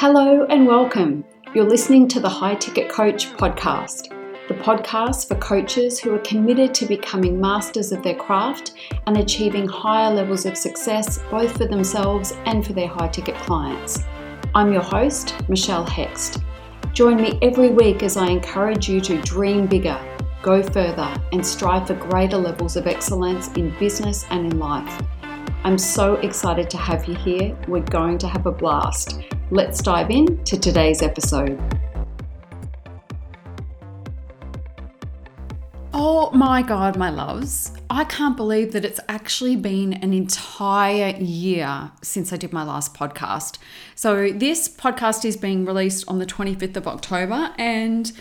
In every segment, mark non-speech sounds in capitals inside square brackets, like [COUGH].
Hello and welcome. You're listening to the High Ticket Coach podcast, the podcast for coaches who are committed to becoming masters of their craft and achieving higher levels of success both for themselves and for their high ticket clients. I'm your host, Michelle Hext. Join me every week as I encourage you to dream bigger, go further, and strive for greater levels of excellence in business and in life. I'm so excited to have you here. We're going to have a blast. Let's dive in to today's episode. Oh my God, my loves. I can't believe that it's actually been an entire year since I did my last podcast. So, this podcast is being released on the 25th of October, and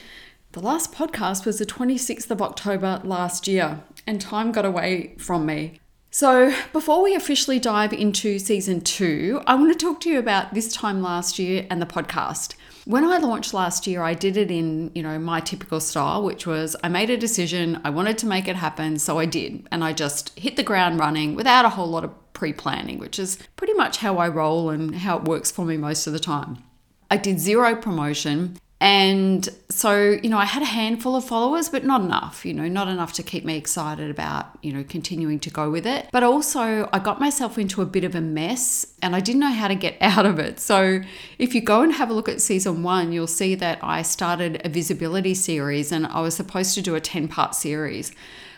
the last podcast was the 26th of October last year, and time got away from me. So, before we officially dive into season two, I want to talk to you about this time last year and the podcast. When I launched last year, I did it in, you know, my typical style, which was I made a decision, I wanted to make it happen, so I did. And I just hit the ground running without a whole lot of pre-planning, which is pretty much how I roll and how it works for me most of the time. I did zero promotion and so, you know, I had a handful of followers, but not enough, you know, not enough to keep me excited about, you know, continuing to go with it. But also, I got myself into a bit of a mess and I didn't know how to get [LAUGHS] out of it. So, if you go and have a look at season one, you'll see that I started a visibility series and I was supposed to do a 10 part series.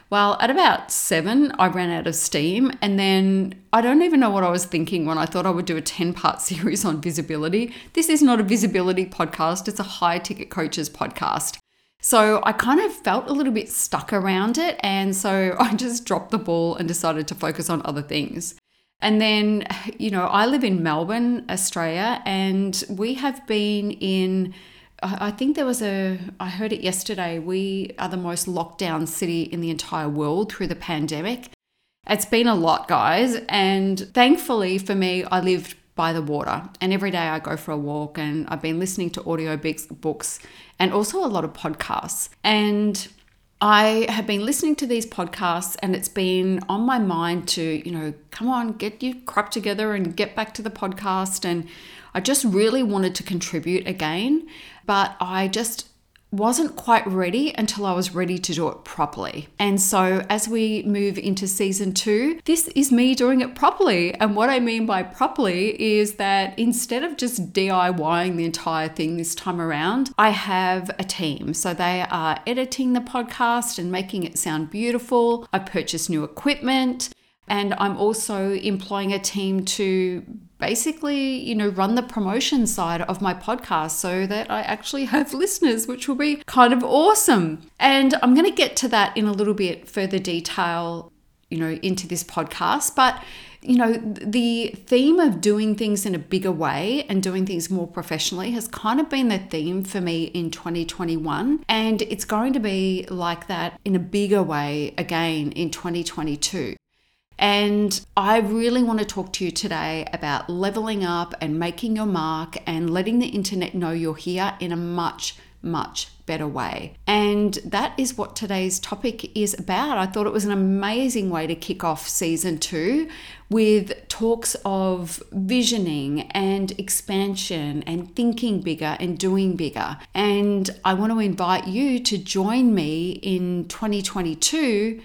Well, at about seven, I ran out of steam. And then I don't even know what I was thinking when I thought I would do a 10 part [LAUGHS] series on visibility. This is not a visibility podcast, it's a high ticket coaches podcast. So I kind of felt a little bit stuck around it. And so [LAUGHS] I just dropped the ball and decided to focus on other things. And then, you know, I live in Melbourne, Australia, and we have been in I think there was a, I heard it yesterday. We are the most locked down city in the entire world through the pandemic. It's been a lot, guys. And thankfully for me, I lived by the water. And every day I go for a walk and I've been listening to audio books and also a lot of podcasts. And I have been listening to these podcasts and it's been on my mind to, you know, come on, get your crap together and get back to the podcast. And I just really wanted to contribute again, but I just wasn't quite ready until I was ready to do it properly. And so, as we move into season two, this is me doing it properly. And what I mean by properly is that instead of just DIYing the entire thing this time around, I have a team. So, they are editing the podcast and making it sound beautiful. I purchased new equipment. And I'm also employing a team to basically, you know, run the promotion side of my podcast so that I actually [LAUGHS] have listeners, which will be kind of awesome. And I'm going to get to that in a little bit further detail, you know, into this podcast. But you know, the theme of doing things in a bigger way and doing things more professionally has kind of been the theme for me in 2021. And it's going to be like that in a bigger way again in 2022. And I really want to talk to you today about leveling up and making your mark and letting the internet know you're here in a much, much better way. And that is what today's topic is about. I thought it was an amazing way to kick off season two with talks of visioning and expansion and thinking bigger and doing bigger. And I want to invite you to join me in 2022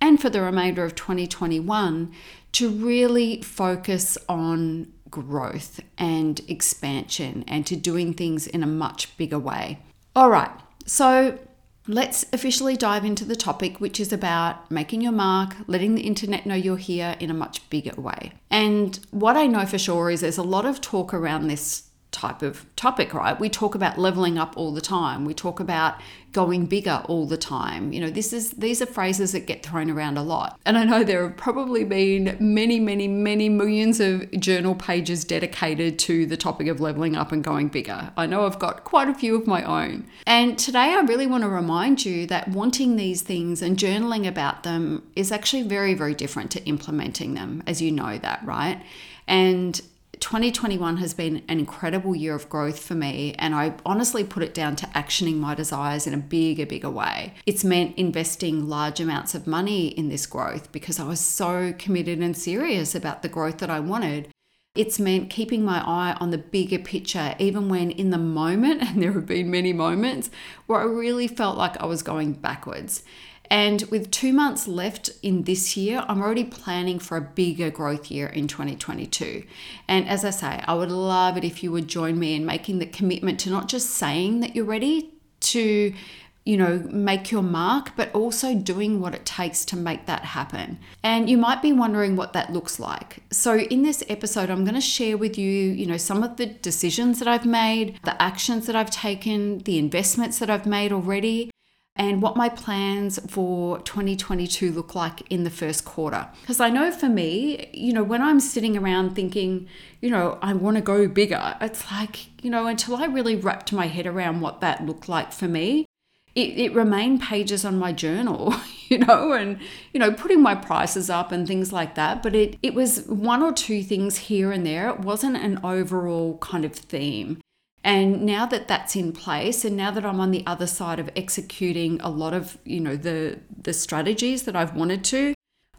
and for the remainder of 2021 to really focus on growth and expansion and to doing things in a much bigger way. All right, so let's officially dive into the topic, which is about making your mark, letting the internet know you're here in a much bigger way. And what I know for sure is there's a lot of talk around this type of topic, right? We talk about leveling up all the time. We talk about going bigger all the time. You know, this is these are phrases that get thrown around a lot. And I know there have probably been many, many, many millions of journal pages dedicated to the topic of leveling up and going bigger. I know I've got quite a few of my own. And today I really want to remind you that wanting these things and journaling about them is actually very, very different to implementing them, as you know that, right? And 2021 has been an incredible year of growth for me, and I honestly put it down to actioning my desires in a bigger, bigger way. It's meant investing large amounts of money in this growth because I was so committed and serious about the growth that I wanted. It's meant keeping my eye on the bigger picture, even when in the moment, [LAUGHS] and there have been many moments where I really felt like I was going backwards. And with two months left in this year, I'm already planning for a bigger growth year in 2022. And as I say, I would love it if you would join me in making the commitment to not just saying that you're ready to you know, make your mark, but also doing what it takes to make that happen. And you might be wondering what that looks like. So, in this episode, I'm going to share with you, you know, some of the decisions that I've made, the actions that I've taken, the investments that I've made already, and what my plans for 2022 look like in the first quarter. Because I know for me, you know, when I'm sitting around thinking, you know, I want to go bigger, it's like, you know, until I really wrapped my head around what that looked like for me, it, it remained pages on my journal, [LAUGHS] you know, and, you know, putting my prices up and things like that. But it, it was one or two things here and there. It wasn't an overall kind of theme. And now that that's in place, and now that I'm on the other side of executing a lot of, you know, the the strategies that I've wanted to,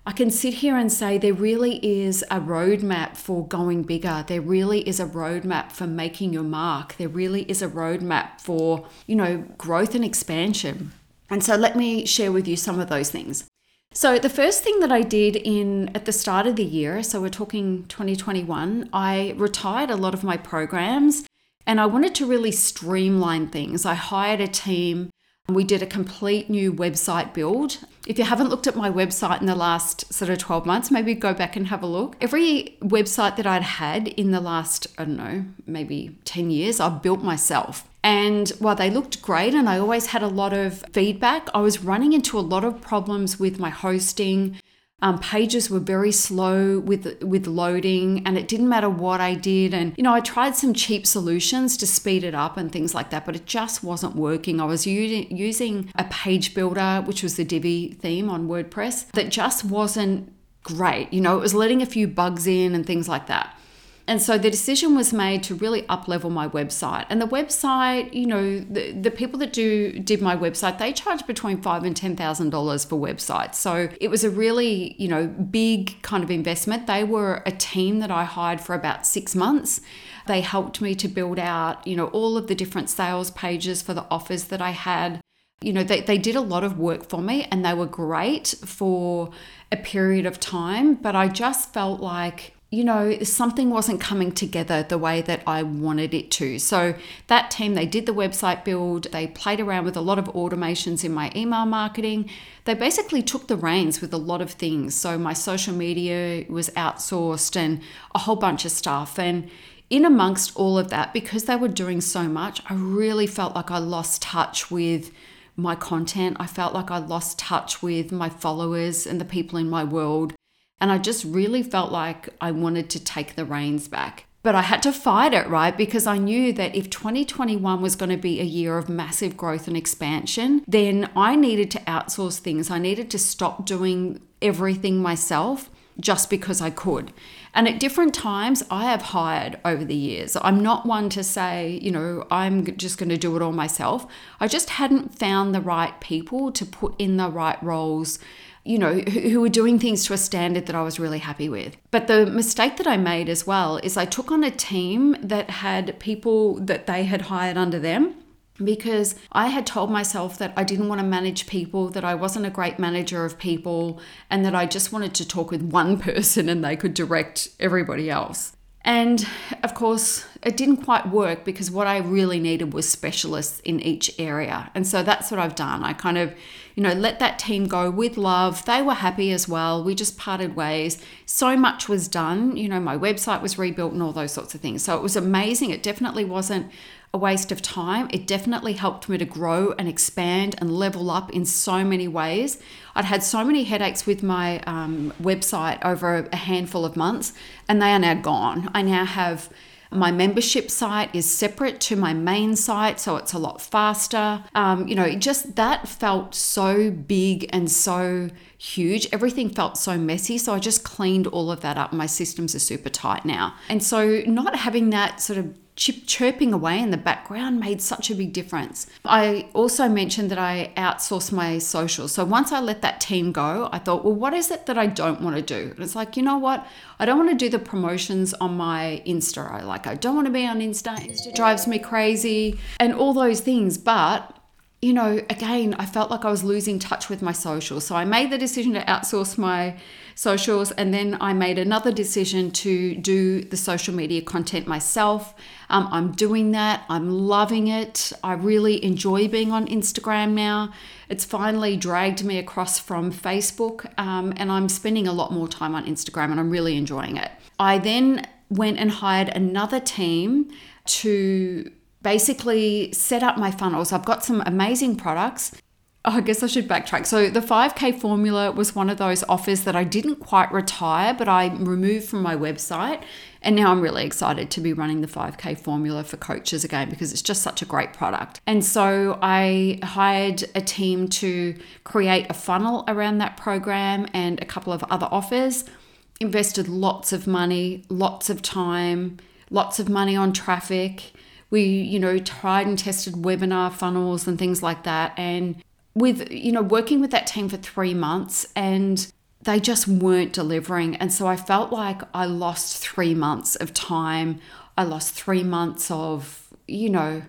I can sit here and say there really is a roadmap for going bigger. There really is a roadmap for making your mark. There really is a roadmap for, you know, growth and expansion. And so let me share with you some of those things. So the first thing that I did in at the start of the year, so we're talking 2021, I retired a lot of my programs and I wanted to really streamline things. I hired a team. And we did a complete new website build. If you haven't looked at my website in the last sort of 12 months, maybe go back and have a look. Every website that I'd had in the last, I don't know, maybe 10 years, I've built myself. And while they looked great and I always had a lot of feedback, I was running into a lot of problems with my hosting, um, pages were very slow with with loading, and it didn't matter what I did. And you know, I tried some cheap solutions to speed it up and things like that, but it just wasn't working. I was using using a page builder, which was the Divi theme on WordPress, that just wasn't great. You know, it was letting a few bugs in and things like that. And so the decision was made to really up level my website. And the website, you know, the, the people that do did my website, they charge between five and ten thousand dollars for websites. So it was a really, you know, big kind of investment. They were a team that I hired for about six months. They helped me to build out, you know, all of the different sales pages for the offers that I had. You know, they, they did a lot of work for me and they were great for a period of time, but I just felt like you know, something wasn't coming together the way that I wanted it to. So that team, they did the website build, they played around with a lot of automations in my email marketing. They basically took the reins with a lot of things. So my social media was outsourced and a whole bunch of stuff. And in amongst all of that, because they were doing so much, I really felt like I lost touch with my content. I felt like I lost touch with my followers and the people in my world. And I just really felt like I wanted to take the reins back. But I had to fight it, right? Because I knew that if 2021 was going to be a year of massive growth and expansion, then I needed to outsource things. I needed to stop doing everything myself just because I could. And at different times, I have hired over the years. I'm not one to say, you know, I'm just going to do it all myself. I just hadn't found the right people to put in the right roles you know, who, were doing things to a standard that I was really happy with. But the mistake that I made as well is I took on a team that had people that they had hired under them because I had told myself that I didn't want to manage people, that I wasn't a great manager of people, and that I just wanted to talk with one [LAUGHS] person and they could direct everybody else. And of course, it didn't quite work because what I really needed was specialists in each area. And so that's what I've done. I kind of, you know, let that team go with love. They were happy as well. We just parted ways. So much was done. You know, my website was rebuilt and all those sorts of things. So it was amazing. It definitely wasn't a waste of time. It definitely helped me to grow and expand and level up in so many ways. I'd had so many headaches with my um, website over a handful of months, and they are now gone. I now have my membership site is separate to my main site, so it's a lot faster. Um, you know, just that felt so big and so huge. Everything felt so messy. So I just cleaned all of that up. My systems are super tight now. And so, not having that sort of chip chirping away in the background made such a big difference. I also mentioned that I outsource my social. So once I let that team go, I thought, well, what is it that I don't want to do? And it's like, you know what? I don't want to do the promotions on my Insta. I like I don't want to be on Insta. Insta drives me crazy and all those things. But you know, again, I felt like I was losing touch with my social. So I made the decision to outsource my socials and then I made another decision to do the social media content myself. Um, I'm doing that. I'm loving it. I really enjoy being on Instagram now. It's finally dragged me across from Facebook um, and I'm spending a lot more time on Instagram and I'm really enjoying it. I then went and hired another team to basically set up my funnels. I've got some amazing products. Oh, I guess I should backtrack. So, the 5K formula was one of those offers that I didn't quite retire, but I removed from my website. And now I'm really excited to be running the 5K formula for coaches again because it's just such a great product. And so, I hired a team to create a funnel around that program and a couple of other offers, invested lots of money, lots of time, lots of money on traffic we you know tried and tested webinar funnels and things like that and with you know working with that team for 3 months and they just weren't delivering. And so I felt like I lost 3 months of time. I lost 3 months of you know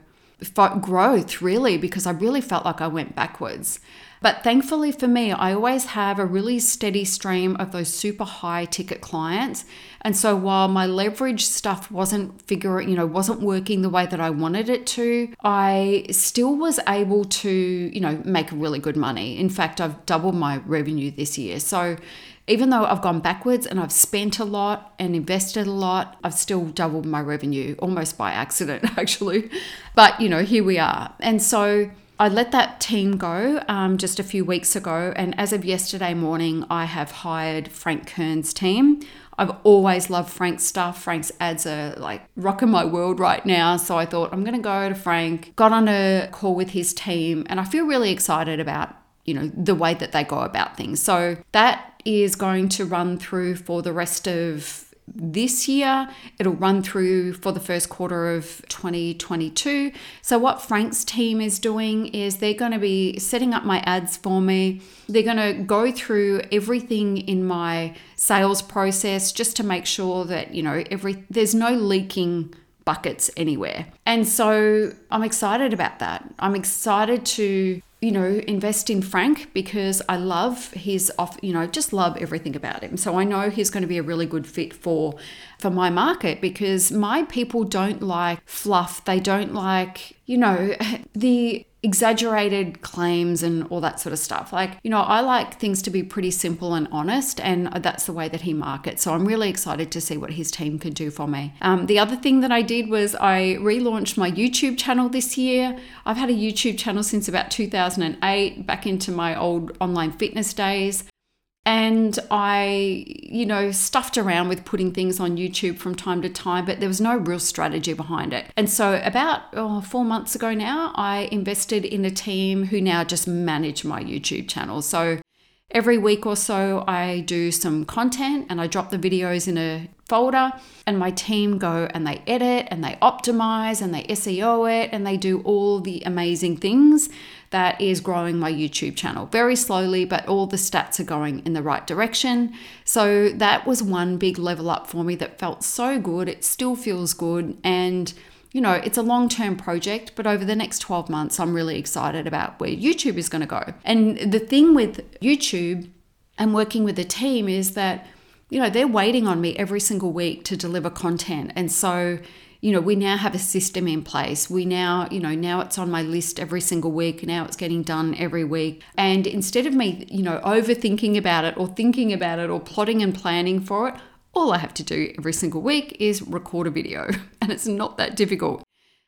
growth really because I really felt like I went backwards but thankfully for me, I always have a really steady stream of those super high ticket clients. And so while my leverage stuff wasn't figuring, you know, wasn't working the way that I wanted it to, I still was able to, you know, make really good money. In fact, I've doubled my revenue this year. So even though I've gone backwards and I've spent a lot and invested a lot, I've still doubled my revenue almost by accident, [LAUGHS] actually. But, you know, here we are. And so I let that team go um, just a few weeks ago, and as of yesterday morning, I have hired Frank Kern's team. I've always loved Frank's stuff. Frank's ads are like rocking my world right now. So I thought I'm going to go to Frank, got on a call with his team, and I feel really excited about, you know, the way that they go about things. So that is going to run through for the rest of this year. It'll run through for the first quarter of 2022. So, what Frank's team is doing is they're going to be setting up my ads for me. They're going to go through everything in my sales process just to make sure that, you know, every there's no leaking buckets anywhere. And so I'm excited about that. I'm excited to you know, invest in Frank because I love his off, you know, just love everything about him. So I know he's going to be a really good fit for for my market because my people don't like fluff. They don't like, you know, [LAUGHS] the exaggerated claims and all that sort of stuff. Like, you know, I like things to be pretty simple and honest, and that's the way that he markets. So I'm really excited to see what his team can do for me. Um, the other thing that I did was I relaunched my YouTube channel this year. I've had a YouTube channel since about 2008, back into my old online fitness days. And I, you know, stuffed around with putting things on YouTube from time to time, but there was no real strategy behind it. And so, about oh, four months ago now, I invested in a team who now just manage my YouTube channel. So, every week or so, I do some content and I drop the videos in a folder, and my team go and they edit and they optimize and they SEO it and they do all the amazing things that is growing my YouTube channel very slowly, but all the stats are going in the right direction. So that was one big level up for me that felt so good. It still feels good. And you know, it's a long term project, but over the next 12 months, I'm really excited about where YouTube is going to go. And the thing with YouTube and working with a team is that, you know, they're waiting on me every single week to deliver content. And so, you know, we now have a system in place. We now, you know, now it's on my list every single week. Now it's getting done every week. And instead of me, you know, overthinking about it or thinking about it or plotting and planning for it, all I have to do every single week is record a video. [LAUGHS] And it's not that difficult.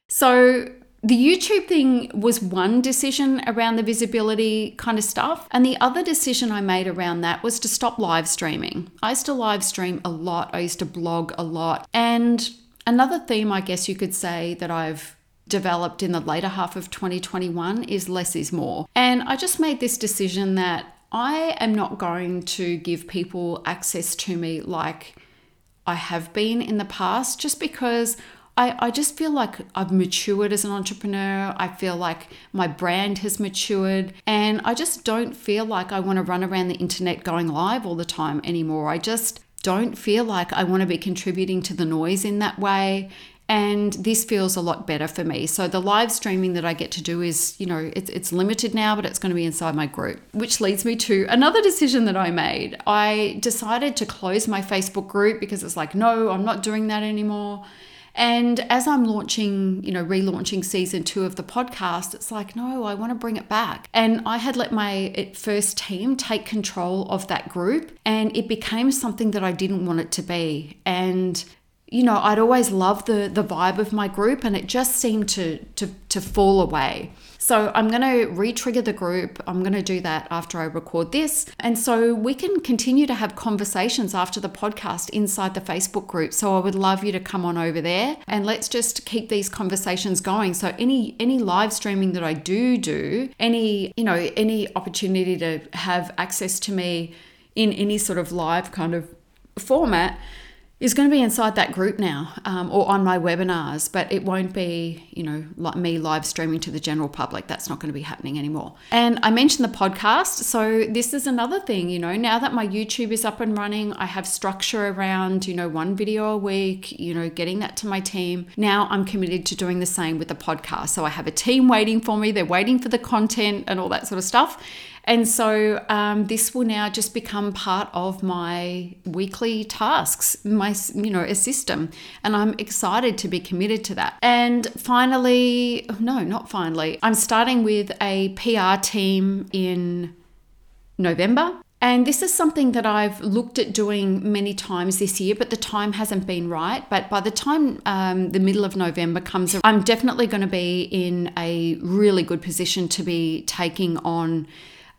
So the YouTube thing was one decision around the visibility kind of stuff. And the other decision I made around that was to stop live streaming. I used to live stream a lot, I used to blog a lot. And Another theme, I guess you could say, that I've developed in the later half of 2021 is less is more. And I just made this decision that I am not going to give people access to me like I have been in the past just because I, I just feel like I've matured as an entrepreneur. I feel like my brand has matured. And I just don't feel like I want to run around the internet going live all the time anymore. I just don't feel like I want to be contributing to the noise in that way. And this feels a lot better for me. So the live streaming that I get to do is, you know, it's, it's limited now, but it's going to be inside my group, which leads me to another decision that I made. I decided to close my Facebook group because it's like, no, I'm not doing that anymore. And as I'm launching, you know, relaunching season two of the podcast, it's like, no, I want to bring it back. And I had let my eh, first team take control of that group, and it became something that I didn't want it to be. And you know, I'd always loved the the vibe of my group, and it just seemed to to to fall away. So I'm going to re-trigger the group. I'm going to do that after I record this, and so we can continue to have conversations after the podcast inside the Facebook group. So I would love you to come on over there, and let's just keep these conversations going. So any any live streaming that I do do, any you know any opportunity to have access to me in any sort of live kind of format is going to be inside that group now um, or on my webinars, but it won't be, you know, like me live streaming to the general public. That's not going to be happening anymore. And I mentioned the podcast. So this is another thing, you know, now that my YouTube is up and running, I have structure around, you know, one video a week, you know, getting that to my team. Now I'm committed to doing the same with the podcast. So I have a team waiting for me, they're waiting for the content and all that sort of stuff. And so um, this will now just become part of my weekly tasks, my, you know, a system. And I'm excited to be committed to that. And finally, no, not finally, I'm starting with a PR team in November. And this is something that I've looked at doing many times this year, but the time hasn't been right. But by the time um, the middle of November comes, I'm definitely going to be in a really good position to be taking on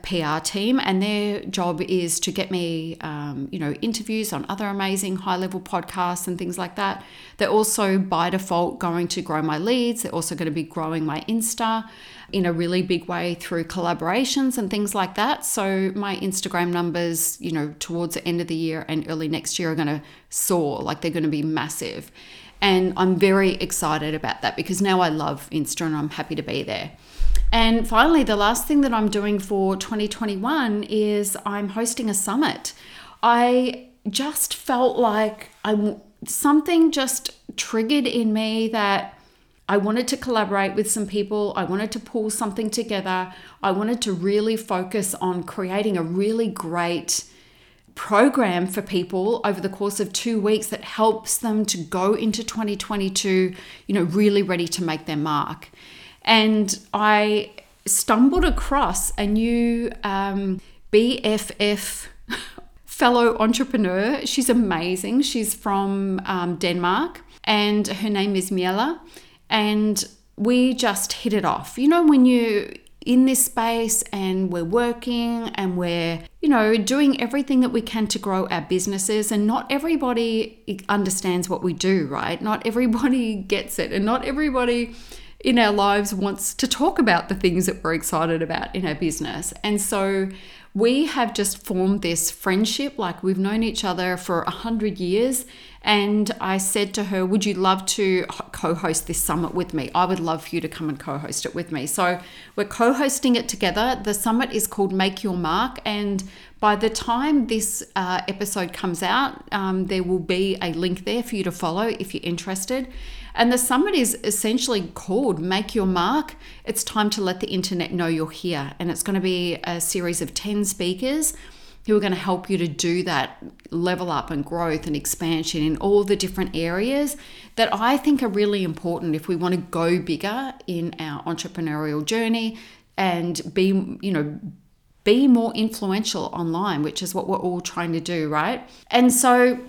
PR team, and their job is to get me, um, you know, interviews on other amazing high level podcasts and things like that. They're also by default going to grow my leads. They're also going to be growing my Insta in a really big way through collaborations and things like that. So my Instagram numbers, you know, towards the end of the year and early next year are going to soar. Like they're going to be massive. And I'm very excited about that because now I love Insta and I'm happy to be there. And finally, the last thing that I'm doing for 2021 is I'm hosting a summit. I just felt like I something just triggered in me that I wanted to collaborate with some people. I wanted to pull something together. I wanted to really focus on creating a really great program for people over the course of 2 weeks that helps them to go into 2022, you know, really ready to make their mark. And I stumbled across a new um, BFF [LAUGHS] fellow entrepreneur. She's amazing. She's from um, Denmark and her name is Miela. And we just hit it off. You know, when you in this space and we're working and we're, you know, doing everything that we can to grow our businesses. And not everybody understands what we do, right? Not everybody [LAUGHS] gets it. And not everybody in our lives wants to talk about the things that we're excited about in our business. And so we have just formed this friendship, like we've known each other for a hundred years. And I said to her, Would you love to co host this summit with me? I would love for you to come and co host it with me. So we're co hosting it together. The summit is called Make Your Mark. And by the time this uh, episode comes out, um, there will be a link there for you to follow if you're interested. And the summit is essentially called Make Your Mark. It's time to let the internet know you're here. And it's going to be a series of 10 speakers who are going to help you to do that level up and growth and expansion in all the different areas that I think are really important if we want to go bigger in our entrepreneurial journey and be, you know, be more influential online, which is what we're all trying to do, right? And so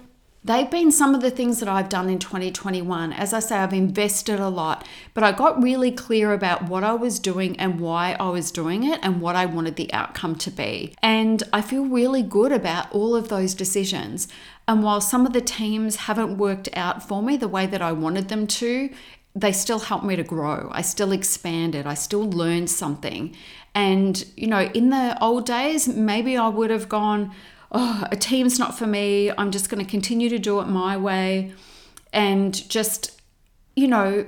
They've been some of the things that I've done in 2021. As I say, I've invested a lot, but I got really clear about what I was doing and why I was doing it and what I wanted the outcome to be. And I feel really good about all of those decisions. And while some of the teams haven't worked out for me the way that I wanted them to, they still helped me to grow. I still expanded. I still learned something. And, you know, in the old days, maybe I would have gone, oh, a team's not for me. I'm just going to continue to do it my way and just you know,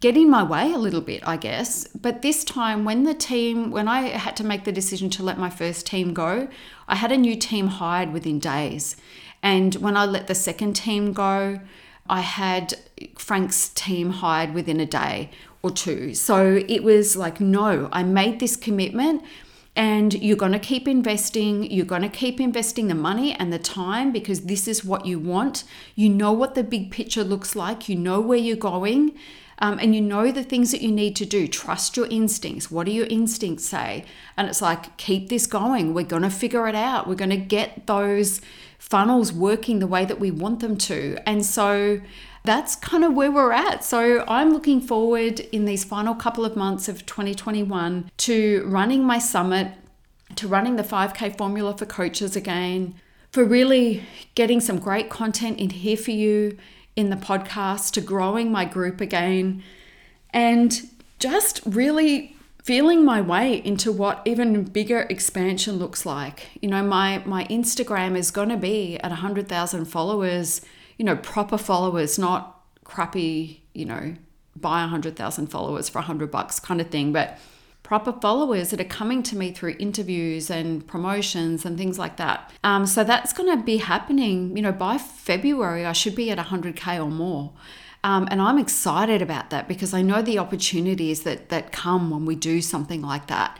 get in my way a little bit, I guess. But this time, when the team, when I had to make the decision to let my first team go, I had a new team hired within days. And when I let the second team go, I had Frank's team hired within a day or two. So it was like, no, I made this commitment and you're going to keep investing. You're going to keep investing the money and the time because this is what you want. You know what the big picture looks like, you know where you're going. Um, and you know the things that you need to do. Trust your instincts. What do your instincts say? And it's like, keep this going. We're going to figure it out. We're going to get those funnels working the way that we want them to. And so that's kind of where we're at. So I'm looking forward in these final couple of months of 2021 to running my summit, to running the 5K formula for coaches again, for really getting some great content in here for you in the podcast, to growing my group again, and just really feeling my way into what even bigger expansion looks like. You know, my my Instagram is going to be at 100,000 followers you know, proper followers, not crappy, you know, buy 100,000 followers for 100 bucks kind of thing, but proper followers that are coming to me through interviews and promotions and things like that. Um, so that's going to be happening, you know, by February, I should be at 100K or more. Um, and I'm excited about that because I know the opportunities that, that come when we do something like that.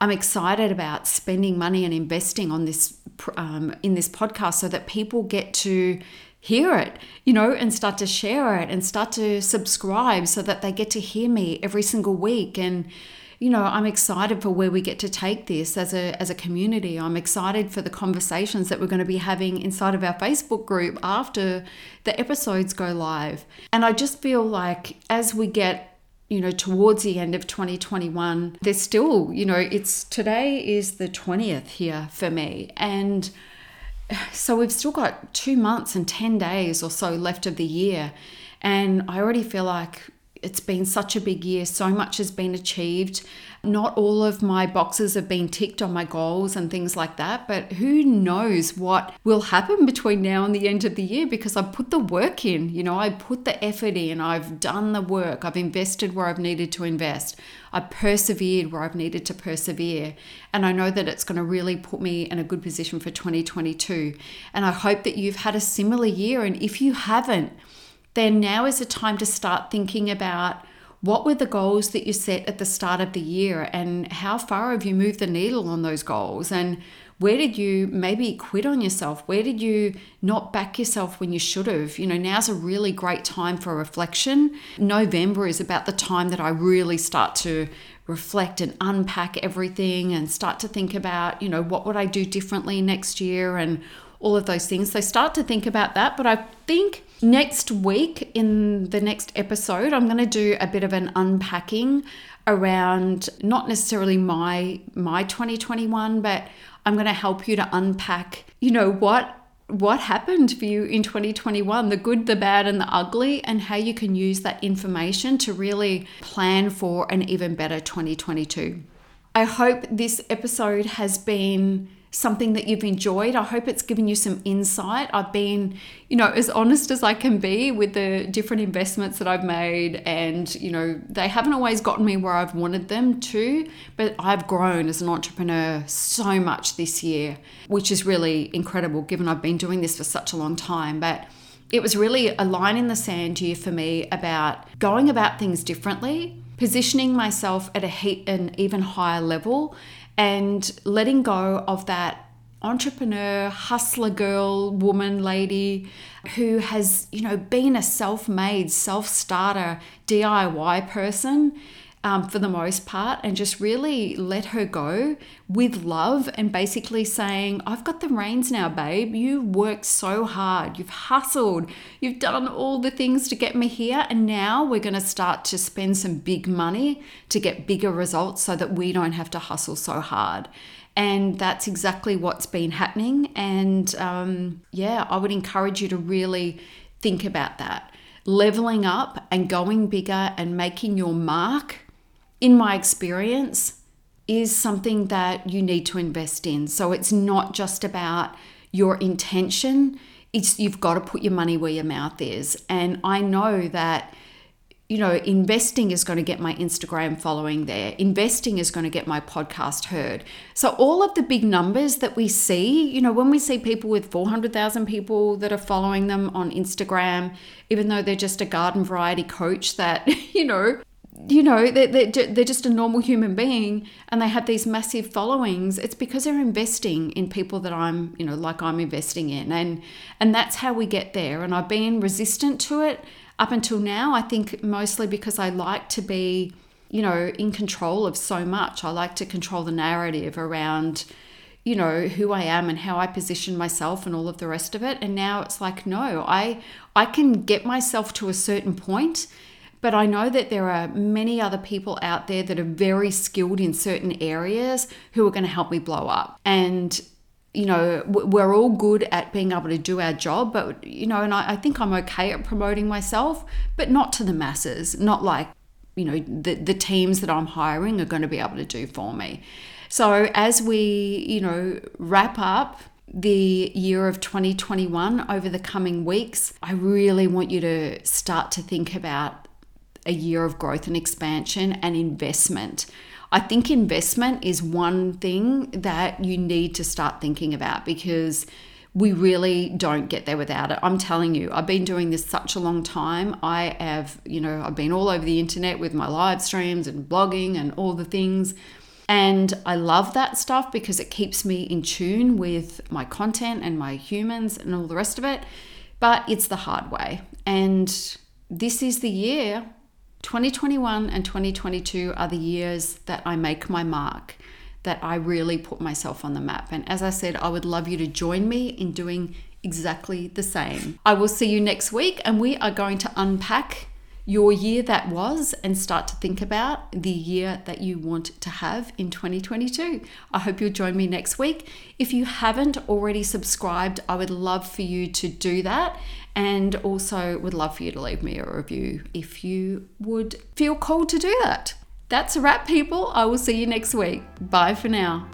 I'm excited about spending money and investing on this um, in this podcast so that people get to hear it, you know, and start to share it and start to subscribe so that they get to hear me every single week. And, you know, I'm excited for where we get to take this as a as a community. I'm excited for the conversations that we're going to be having inside of our Facebook group after the episodes go live. And I just feel like as we get you know towards the end of 2021 there's still you know it's today is the 20th here for me and so we've still got two months and 10 days or so left of the year. And I already feel like it's been such a big year. So much has been achieved. Not all of my boxes have been ticked on my goals and things like that, but who knows what will happen between now and the end of the year because I put the work in. You know, I put the effort in, I've done the work, I've invested where I've needed to invest, I persevered where I've needed to persevere. And I know that it's going to really put me in a good position for 2022. And I hope that you've had a similar year. And if you haven't, then now is the time to start thinking about what were the goals that you set at the start of the year and how far have you moved the needle on those goals? And where did you maybe quit on yourself? Where did you not back yourself when you should have? You know now's a really great time for reflection. November is about the time that i really start to reflect and unpack everything and start to think about you know what would i do differently next year and all of those things. So start to think about that but i think Next week, in the next episode, I'm going to do a bit of an unpacking around not necessarily my my 2021, but I'm going to help you to unpack, you know, what what happened for you in 2021, the good, the bad, and the ugly, and how you can use that information to really plan for an even better 2022. I hope this episode has been something that you've enjoyed. I hope it's given you some insight. I've been, you know, as honest as I can be with the different investments that I've made. And, you know, they haven't always gotten me where I've wanted them to, but I've grown as an entrepreneur so much this year, which is really incredible given I've been doing this for such a long time. But it was really a line in the sand year for me about going about things differently, positioning myself at a heat, an even higher level and letting go of that entrepreneur, hustler girl, woman, lady who has, you know, been a self made, self starter, DIY person um, for the most part and just really let her go with love and basically saying, I've got the reins now, babe. You worked so hard. You've hustled. You've done all the things to get me here. And now we're going to start to spend some big money to get bigger results so that we don't have to hustle so hard. And that's exactly what's been happening. And um, yeah, I would encourage you to really think about that. Leveling up and going bigger and making your mark in my experience, is something that you need to invest in. So it's not just about your intention, it's you've got to put your money where your mouth is. And I know that you know, investing is going to get my Instagram following there. Investing is going to get my podcast heard. So, all of the big numbers that we see, you know, when we see people with 400,000 people that are following them on Instagram, even though they're just a garden variety coach that, [LAUGHS] you know, you know, they're, they're just a normal human being and they have these massive followings. It's because they're investing in people that I'm, you know, like I'm investing in. And, and that's how we get there. And I've been resistant to it up until now, I think mostly because I like to be, you know, in control of so much. I like to control the narrative around, you know, who I am and how I position myself and all of the rest of it. And now it's like, no, I I can get myself to a certain point, but I know that there are many other people out there that are very skilled in certain areas who are going to help me blow up. And you know, we're all good at being able to do our job, but, you know, and I, I, think I'm okay at promoting myself, but not to the masses, not like, you know, the, the teams that I'm hiring are going to be able to do for me. So as we, you know, wrap up the year of 2021 over the coming weeks, I really want you to start to think about a year of growth and expansion and investment. I think investment is one thing that you need to start thinking about because we really don't get there without it. I'm telling you, I've been doing this such a long time. I have, you know, I've been all over the internet with my live streams and blogging and all the things. And I love that stuff because it keeps me in tune with my content and my humans and all the rest of it. But it's the hard way. And this is the year 2021 and 2022 are the years that I make my mark, that I really put myself on the map. And as I said, I would love you to join me in doing exactly the same. I will see you next week, and we are going to unpack your year that was and start to think about the year that you want to have in 2022. I hope you'll join me next week. If you haven't already subscribed, I would love for you to do that and also would love for you to leave me a review if you would feel called to do that. That's a wrap, people. I will see you next week. Bye for now.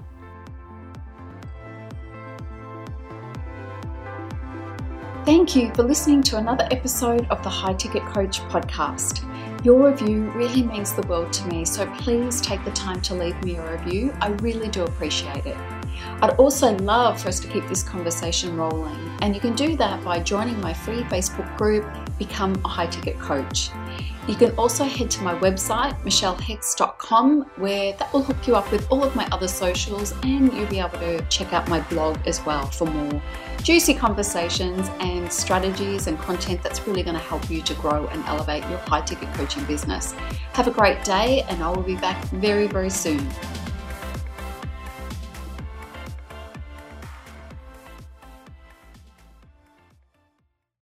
Thank you for listening to another episode of the High Ticket Coach podcast. Your review really means the world to me, so please take the time to leave me a review. I really do appreciate it. I'd also love for us to keep this conversation rolling, and you can do that by joining my free Facebook group, Become a High Ticket Coach. You can also head to my website, michellehext.com, where that will hook you up with all of my other socials, and you'll be able to check out my blog as well for more juicy conversations and strategies and content that's really going to help you to grow and elevate your high ticket coaching business. Have a great day, and I will be back very, very soon.